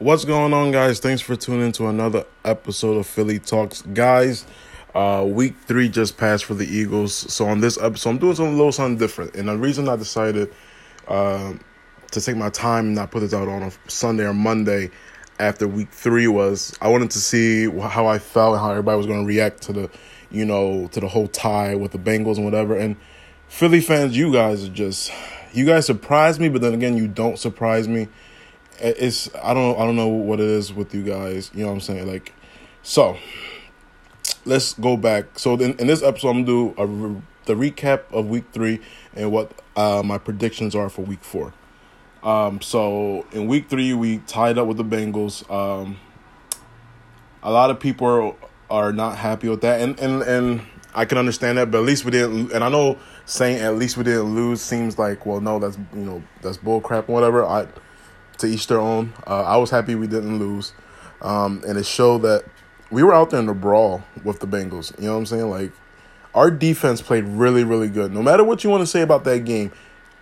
What's going on, guys? Thanks for tuning in to another episode of Philly Talks. Guys, uh, week three just passed for the Eagles. So, on this episode, I'm doing something a little something different. And the reason I decided uh, to take my time and not put this out on a Sunday or Monday after week three was I wanted to see how I felt and how everybody was going to react to the, you know, to the whole tie with the Bengals and whatever. And Philly fans, you guys are just, you guys surprise me, but then again, you don't surprise me it's I don't I don't know what it is with you guys. You know what I'm saying? Like, so let's go back. So in, in this episode, I'm gonna do a re- the recap of week three and what uh, my predictions are for week four. Um, so in week three, we tied up with the Bengals. Um, a lot of people are, are not happy with that, and and and I can understand that. But at least we didn't. And I know saying at least we didn't lose seems like well, no, that's you know that's bull crap whatever. I to each their own. Uh, I was happy we didn't lose, um, and it showed that we were out there in the brawl with the Bengals. You know what I'm saying? Like our defense played really, really good. No matter what you want to say about that game,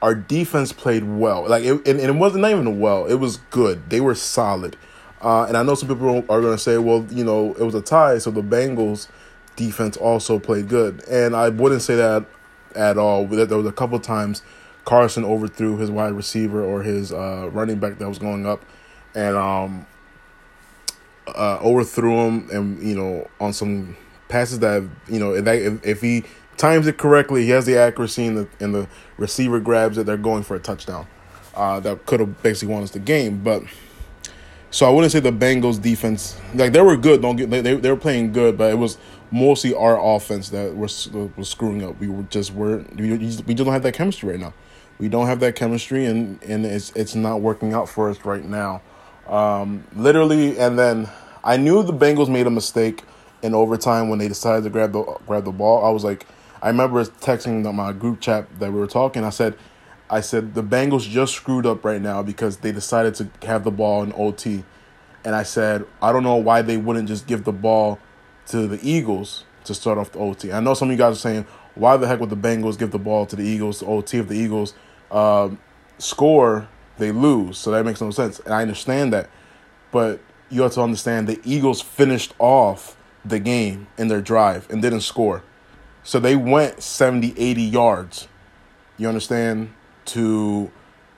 our defense played well. Like it, and, and it wasn't not even well. It was good. They were solid. Uh, and I know some people are going to say, well, you know, it was a tie, so the Bengals defense also played good. And I wouldn't say that at all. There was a couple times Carson overthrew his wide receiver or his uh, running back that was going up, and um, uh, overthrew him, and you know on some passes that you know if, if he times it correctly, he has the accuracy and the and the receiver grabs it, they're going for a touchdown. Uh, that could have basically won us the game, but. So I wouldn't say the Bengals defense like they were good. Don't get they they, they were playing good, but it was mostly our offense that was was screwing up. We were just weren't we, we just don't have that chemistry right now we don't have that chemistry and and it's it's not working out for us right now. Um, literally, and then I knew the Bengals made a mistake in overtime when they decided to grab the grab the ball. I was like, I remember texting my group chat that we were talking. I said, I said the Bengals just screwed up right now because they decided to have the ball in OT, and I said I don't know why they wouldn't just give the ball to the Eagles to start off the OT. I know some of you guys are saying why the heck would the Bengals give the ball to the Eagles, the OT if the Eagles um, score, they lose. So that makes no sense. And I understand that. But you have to understand the Eagles finished off the game in their drive and didn't score. So they went 70, 80 yards. You understand? To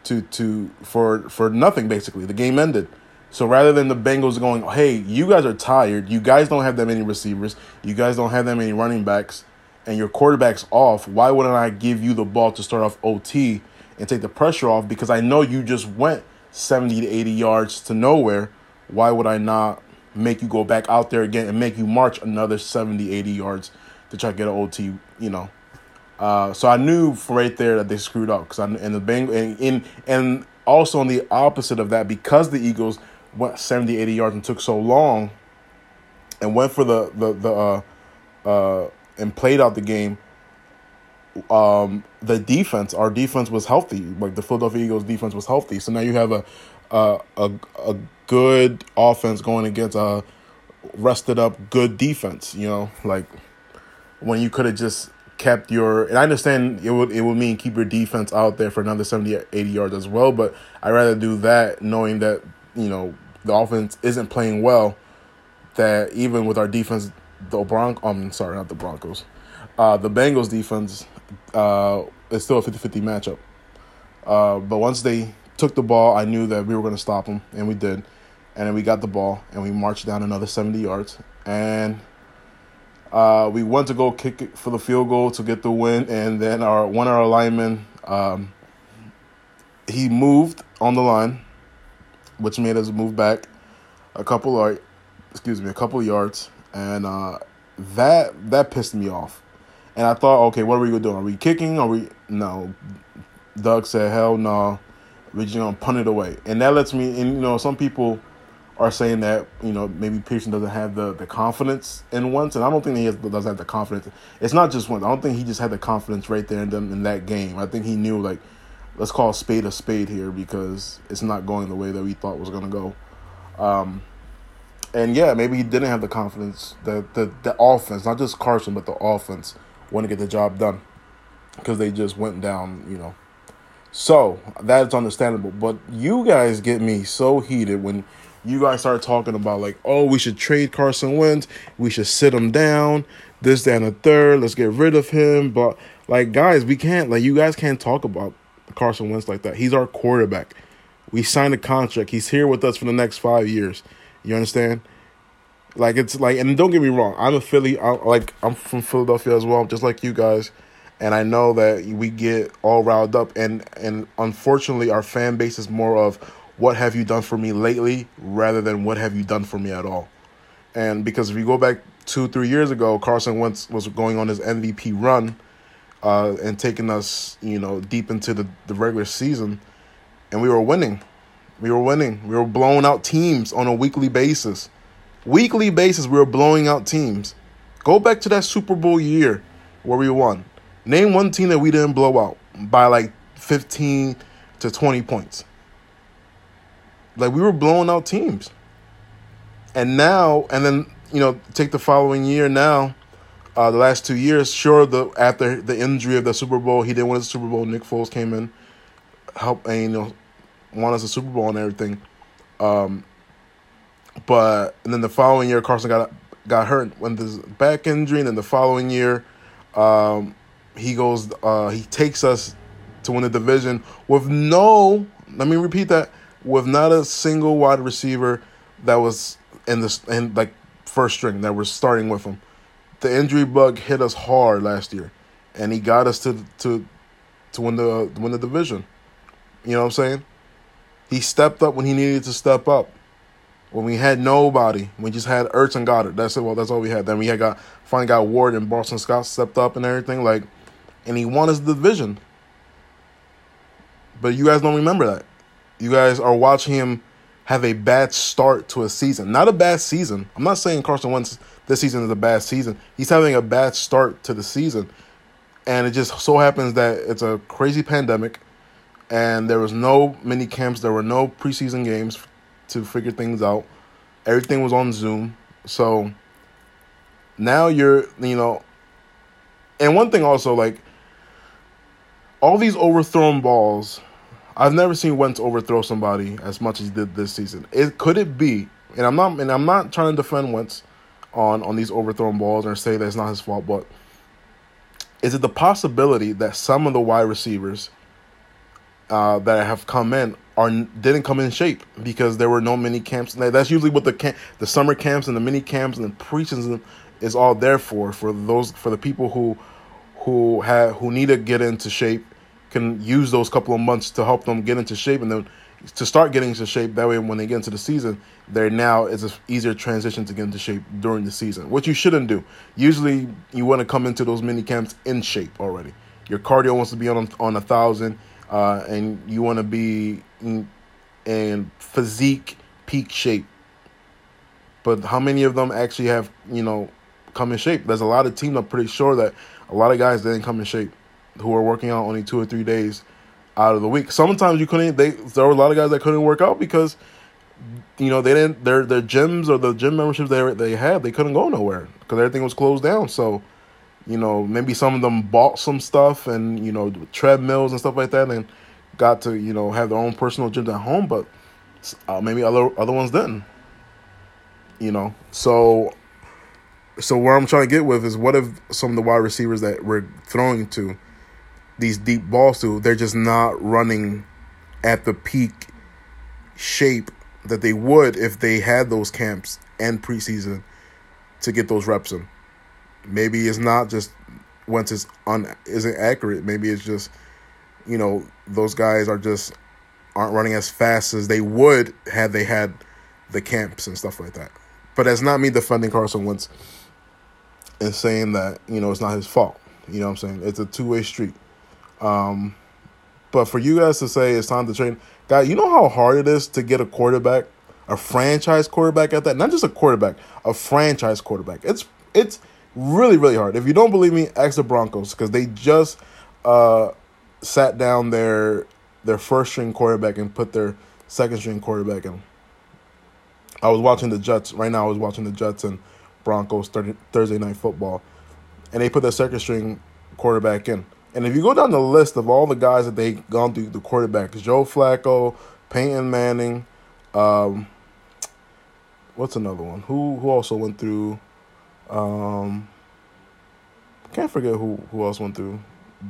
to to for for nothing basically. The game ended. So rather than the Bengals going, "Hey, you guys are tired. You guys don't have that many receivers. You guys don't have that many running backs, and your quarterback's off. Why wouldn't I give you the ball to start off OT and take the pressure off because I know you just went 70 to 80 yards to nowhere. Why would I not make you go back out there again and make you march another 70, 80 yards to try to get an OT, you know? Uh, so I knew right there that they screwed up because and the Bang and in and also on the opposite of that because the Eagles went 70, 80 yards and took so long and went for the the the uh, uh, and played out the game um, the defense, our defense was healthy. Like the Philadelphia Eagles defense was healthy. So now you have a a a, a good offense going against a rested up good defense. You know, like when you could have just kept your and I understand it would it would mean keep your defense out there for another 70 80 yards as well, but I'd rather do that knowing that, you know, the offense isn't playing well that even with our defense the Bronc I'm sorry, not the Broncos. Uh, the Bengals defense uh, it's still a 50-50 matchup. Uh, but once they took the ball, I knew that we were going to stop them, and we did. And then we got the ball, and we marched down another 70 yards. And uh, we went to go kick for the field goal to get the win. And then our one of our linemen, um, he moved on the line, which made us move back a couple of, excuse me, a couple yards. And uh, that that pissed me off and I thought, okay, what are we gonna do? Are we kicking? Are we no? Doug said, hell no, we're just gonna punt it away. And that lets me and you know, some people are saying that, you know, maybe Pederson doesn't have the, the confidence in Wentz, and I don't think he has, doesn't have the confidence. It's not just Wentz. I don't think he just had the confidence right there in, them, in that game. I think he knew like let's call a spade a spade here because it's not going the way that we thought was gonna go. Um, and yeah, maybe he didn't have the confidence that the the offense, not just Carson, but the offense want to get the job done because they just went down, you know. So that's understandable. But you guys get me so heated when you guys start talking about like, oh, we should trade Carson Wentz, we should sit him down, this, that, and the third. Let's get rid of him. But like, guys, we can't like you guys can't talk about Carson Wentz like that. He's our quarterback. We signed a contract. He's here with us for the next five years. You understand? Like it's like, and don't get me wrong. I'm a Philly. I, like I'm from Philadelphia as well, just like you guys. And I know that we get all riled up, and and unfortunately, our fan base is more of what have you done for me lately rather than what have you done for me at all. And because if you go back two, three years ago, Carson Wentz was going on his MVP run uh, and taking us, you know, deep into the, the regular season, and we were winning. We were winning. We were blowing out teams on a weekly basis. Weekly basis, we were blowing out teams. Go back to that Super Bowl year where we won. Name one team that we didn't blow out by like 15 to 20 points. Like we were blowing out teams. And now, and then, you know, take the following year now, uh, the last two years, sure, the after the injury of the Super Bowl, he didn't win the Super Bowl. Nick Foles came in, helped, and, you know, won us a Super Bowl and everything. Um, but and then the following year, Carson got got hurt when this back injury, and then the following year, um, he goes, uh, he takes us to win the division with no. Let me repeat that with not a single wide receiver that was in the in like first string that we're starting with him. The injury bug hit us hard last year, and he got us to to to win the to win the division. You know what I'm saying? He stepped up when he needed to step up. When we had nobody, we just had Ertz and Goedert. That's it. Well, that's all we had. Then we had got finally got Ward and Boston Scott stepped up and everything. Like, and he won his division. But you guys don't remember that. You guys are watching him have a bad start to a season. Not a bad season. I'm not saying Carson Wentz this season is a bad season. He's having a bad start to the season. And it just so happens that it's a crazy pandemic and there was no mini camps, there were no preseason games to figure things out. Everything was on Zoom. So now you're, you know, and one thing also like all these overthrown balls I've never seen Wentz overthrow somebody as much as he did this season. It could it be, and I'm not, and I'm not trying to defend Wentz on on these overthrown balls or say that it's not his fault, but is it the possibility that some of the wide receivers uh, that have come in are didn't come in shape because there were no mini camps? That's usually what the camp, the summer camps and the mini camps and the preseason is all there for for those for the people who who have who need to get into shape can use those couple of months to help them get into shape and then to start getting into shape. That way, when they get into the season, they're now is an easier transition to get into shape during the season, which you shouldn't do. Usually, you want to come into those mini camps in shape already. Your cardio wants to be on on a thousand, uh, and you want to be in, in physique peak shape. But how many of them actually have you know come in shape? There's a lot of teams. I'm pretty sure that a lot of guys didn't come in shape who are working out only two or three days out of the week. Sometimes you couldn't. They there were a lot of guys that couldn't work out because you know they didn't their their gyms or the gym memberships they they had they couldn't go nowhere because everything was closed down. So you know maybe some of them bought some stuff and you know treadmills and stuff like that and got to you know have their own personal gyms at home, but uh, maybe other other ones didn't. You know, so so where I'm trying to get with is what if some of the wide receivers that we're throwing to these deep balls to, they're just not running at the peak shape that they would if they had those camps and preseason to get those reps in. Maybe it's not just Wentz it's un isn't accurate. Maybe it's just you know those guys are just aren't running as fast as they would had they had the camps and stuff like that. But that's not me defending Carson Wentz and saying that you know it's not his fault. You know what I'm saying? It's a two way street. Um, but for you guys to say it's time to train, guy, you know how hard it is to get a quarterback, a franchise quarterback at that, not just a quarterback, a franchise quarterback. It's it's really really hard. If you don't believe me, ask the Broncos because they just uh, sat down their their first string quarterback and put their second string quarterback in. I was watching the Jets right now. I was watching the Jets and Broncos Thursday night football, and they put their second string quarterback in. And if you go down the list of all the guys that they gone through the quarterbacks, Joe Flacco, Peyton Manning, um, what's another one? Who who also went through? Um, can't forget who who else went through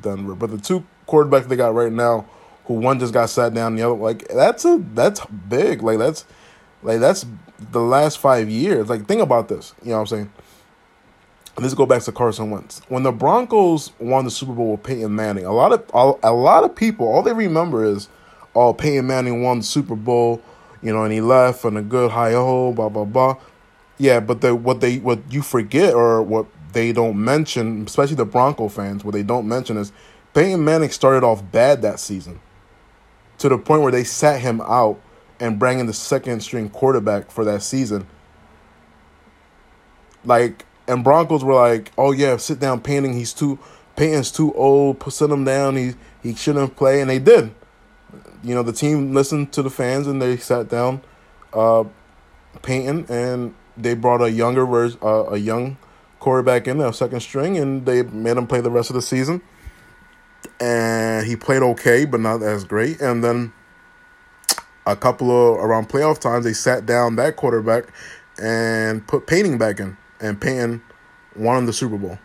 Denver, but the two quarterbacks they got right now, who one just got sat down, the other like that's a that's big. Like that's like that's the last five years. Like think about this. You know what I'm saying? Let's go back to Carson Wentz. When the Broncos won the Super Bowl with Peyton Manning, a lot of a lot of people all they remember is, oh, Peyton Manning won the Super Bowl, you know, and he left on a good high ho, blah blah blah. Yeah, but the what they what you forget or what they don't mention, especially the Bronco fans, what they don't mention is Peyton Manning started off bad that season, to the point where they sat him out and bring in the second string quarterback for that season. Like and Broncos were like, "Oh yeah, sit down, Peyton. He's too Peyton's too old. Sit him down. He he shouldn't play." And they did. You know, the team listened to the fans and they sat down, uh, Peyton, and they brought a younger version, uh, a young quarterback in, a second string, and they made him play the rest of the season. And he played okay, but not as great. And then a couple of around playoff times, they sat down that quarterback and put Peyton back in and Peyton won the Super Bowl.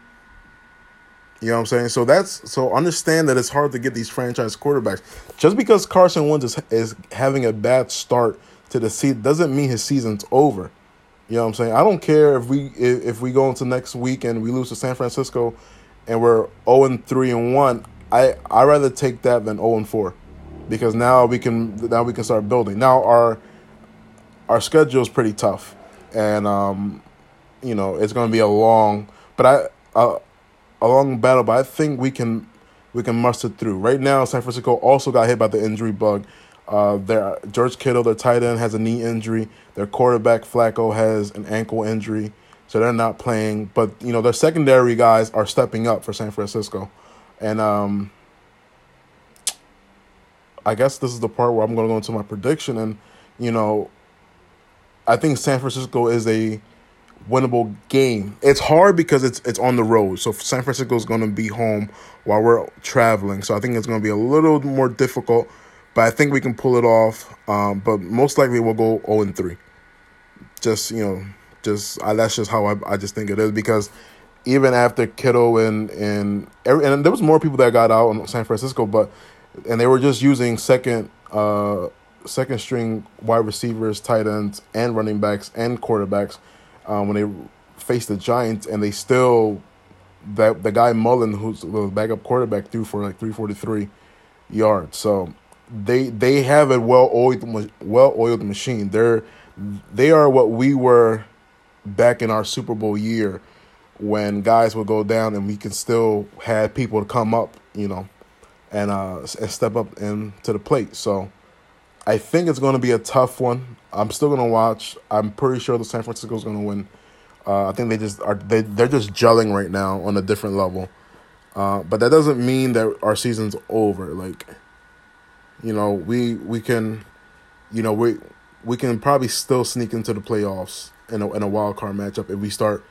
You know what I'm saying? So that's so understand that it's hard to get these franchise quarterbacks. Just because Carson Wentz is, is having a bad start to the season doesn't mean his season's over. You know what I'm saying? I don't care if we if, if we go into next week and we lose to San Francisco and we're 0 and 3 and 1. I I rather take that than 0 and 4 because now we can now we can start building. Now our our schedule is pretty tough. And um you know it's going to be a long, but I uh, a long battle. But I think we can we can muster through. Right now, San Francisco also got hit by the injury bug. Uh, their George Kittle, their tight end, has a knee injury. Their quarterback Flacco has an ankle injury, so they're not playing. But you know their secondary guys are stepping up for San Francisco, and um, I guess this is the part where I'm going to go into my prediction. And you know, I think San Francisco is a winnable game. It's hard because it's it's on the road. So San Francisco is going to be home while we're traveling. So I think it's going to be a little more difficult, but I think we can pull it off. Um, but most likely we'll go 0 and 3. Just, you know, just I, that's just how I I just think it is because even after Kittle and and every, and there was more people that got out in San Francisco, but and they were just using second uh second string wide receivers, tight ends, and running backs and quarterbacks um, when they faced the Giants, and they still that the guy Mullen, who's the backup quarterback, threw for like three forty three yards. So they they have a well oiled well oiled machine. They're they are what we were back in our Super Bowl year when guys would go down and we can still have people to come up, you know, and uh and step up into the plate. So I think it's going to be a tough one. I'm still going to watch. I'm pretty sure the San Francisco is going to win. Uh, I think they just are. They they're just gelling right now on a different level. Uh, but that doesn't mean that our season's over. Like, you know, we we can, you know, we we can probably still sneak into the playoffs in a in a wild card matchup if we start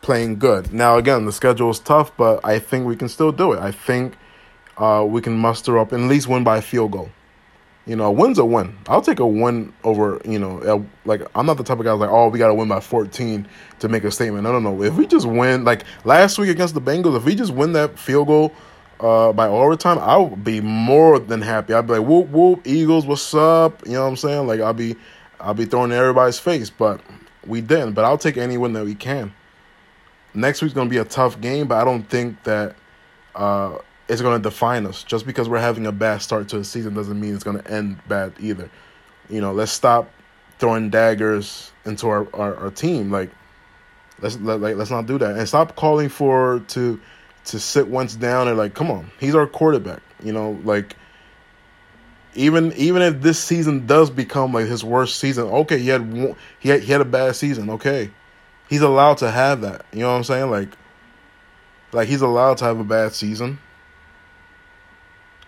playing good. Now, again, the schedule is tough, but I think we can still do it. I think uh, we can muster up and at least win by a field goal. You know, a win's a win. I'll take a win over, you know, like I'm not the type of guy like, oh, we got to win by 14 to make a statement. I don't know. If we just win, like last week against the Bengals, if we just win that field goal uh, by overtime, I would be more than happy. I'd be like, whoop, whoop, Eagles, what's up? You know what I'm saying? Like, I'll be, I'll be throwing in everybody's face, but we didn't. But I'll take any win that we can. Next week's to be a tough game, but I don't think that. Uh, it's to define us. Just because we're having a bad start to the season doesn't mean it's to end bad either. You know, let's stop throwing daggers into our, our, our team. Like, let's let, like let's not do that, and stop calling for to to sit Wentz down and like, come on, he's our quarterback. You know, like even even if this season does become like his worst season, okay, he had he had, he had a bad season. Okay, he's allowed to have that. You know what I'm saying? Like, like he's allowed to have a bad season.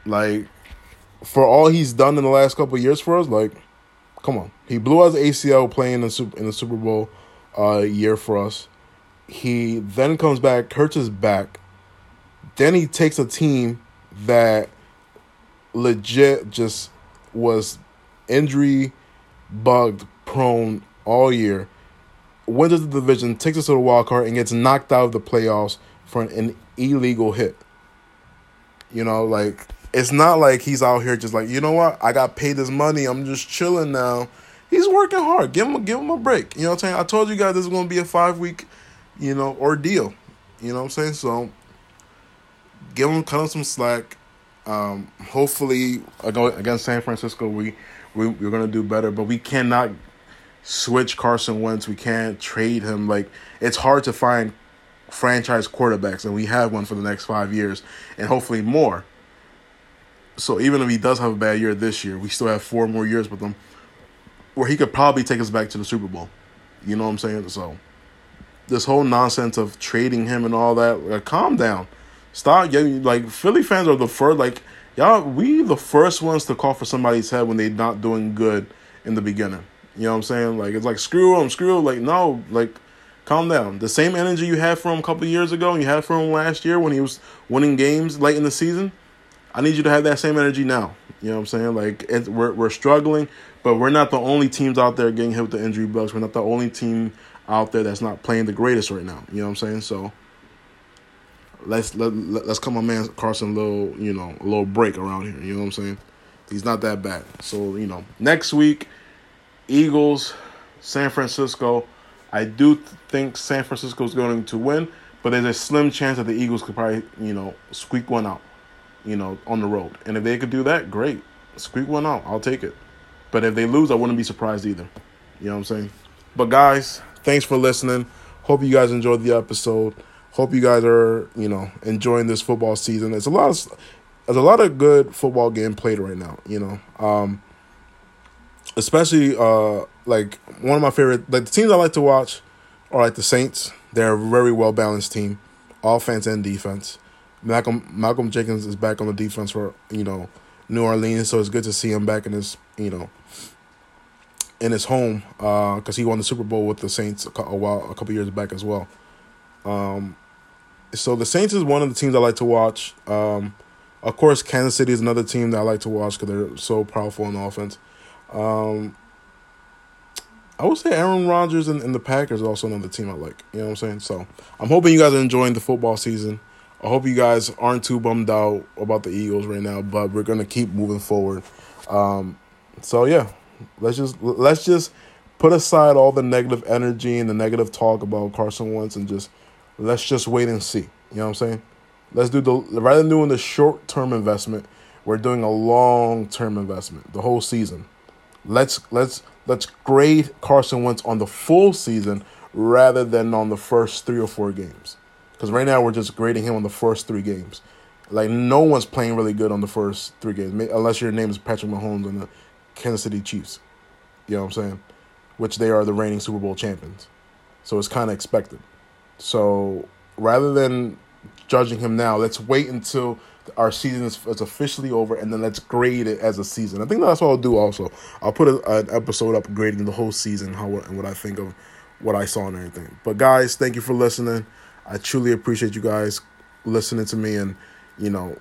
Like, for all he's done in the last couple years for us, like, come on. He blew out ACL playing in the Super, in the Super Bowl uh, year for us. He then comes back, hurts his back. Then he takes a team that legit just was injury bugged prone all year wins the division, takes us to the wild card, and gets knocked out of the playoffs for an, an illegal hit. You know, like it's not like he's out here just like, you know what, I got paid this money, I'm just chilling now. He's working hard. Give him a, give him a break. You know what I'm saying? I told you guys this is gonna be a five week, you know, ordeal. You know what I'm saying? So give him cut him some slack. Um, hopefully against San Francisco we, we we're gonna do better, but we cannot switch Carson Wentz. We can't trade him. Like it's hard to find franchise quarterbacks, and we have one for the next five years, and hopefully more. So even if he does have a bad year this year, we still have four more years with him, where he could probably take us back to the Super Bowl. You know what I'm saying? So this whole nonsense of trading him and all that, like, calm down. Stop getting like Philly fans are the first like y'all we the first ones to call for somebody's head when they're not doing good in the beginning. You know what I'm saying? Like it's like screw him, screw him. Like no, like calm down. The same energy you had for him a couple years ago, and you had for him last year when he was winning games late in the season. I need you to have that same energy now. You know what I'm saying? Like it, we're we're struggling, but we're not the only teams out there getting hit with the injury bugs. We're not the only team out there that's not playing the greatest right now. You know what I'm saying? So let's let, let's come my man Carson a little you know a little break around here. You know what I'm saying? He's not that bad. So you know next week Eagles, San Francisco. I do think San Francisco is going to win, but there's a slim chance that the Eagles could probably, you know, squeak one out, you know, on the road. And if they could do that, great. Squeak one out. I'll take it. But if they lose, I wouldn't be surprised either. You know what I'm saying? But guys, thanks for listening. Hope you guys enjoyed the episode. Hope you guys are, you know, enjoying this football season. There's a lot of there's a lot of good football game played right now, you know. Um, especially uh like one of my favorite like the teams I like to watch are like the Saints. They're a very well balanced team, offense and defense. Malcolm Malcolm Jenkins is back on the defense for you know New Orleans, so it's good to see him back in his you know in his home because uh, he won the Super Bowl with the Saints a while a couple years back as well. Um, so the Saints is one of the teams I like to watch. Um, of course, Kansas City is another team that I like to watch because they're so powerful on offense. Um, I would say Aaron Rodgers and, and the Packers are also another team I like. You know what I'm saying? So I'm hoping you guys are enjoying the football season. I hope you guys aren't too bummed out about the Eagles right now, but we're gonna keep moving forward. Um, so yeah, let's just let's just put aside all the negative energy and the negative talk about Carson Wentz and just let's just wait and see. You know what I'm saying? Let's do the rather than doing the short term investment, we're doing a long term investment, the whole season. Let's let's let's grade Carson Wentz on the full season rather than on the first three or four games. Because right now we're just grading him on the first three games. Like no one's playing really good on the first three games, unless your name is Patrick Mahomes and the Kansas City Chiefs. You know what I'm saying? Which they are the reigning Super Bowl champions. So it's kind of expected. So rather than judging him now, let's wait until our season is, is, officially over, and then let's grade it as a season. I think that's what I'll do. Also, I'll put a, an episode up grading the whole season, how and what I think of what I saw and everything. But guys, thank you for listening. I truly appreciate you guys listening to me, and you know,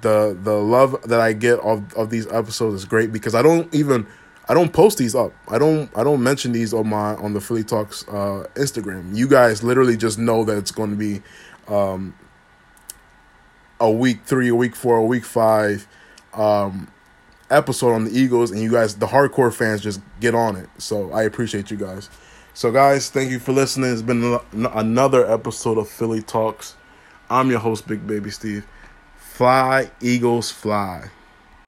the the love that I get of of these episodes is great because I don't even. I don't post these up. I don't I don't mention these on my on the Philly Talks uh, Instagram. You guys literally just know that it's going to be um, a week three, a week four, a week five um, episode on the Eagles, and you guys, the hardcore fans, just get on it. So I appreciate you guys. So guys, thank you for listening. It's been another episode of Philly Talks. I'm your host, Big Baby Steve. Fly, Eagles, fly.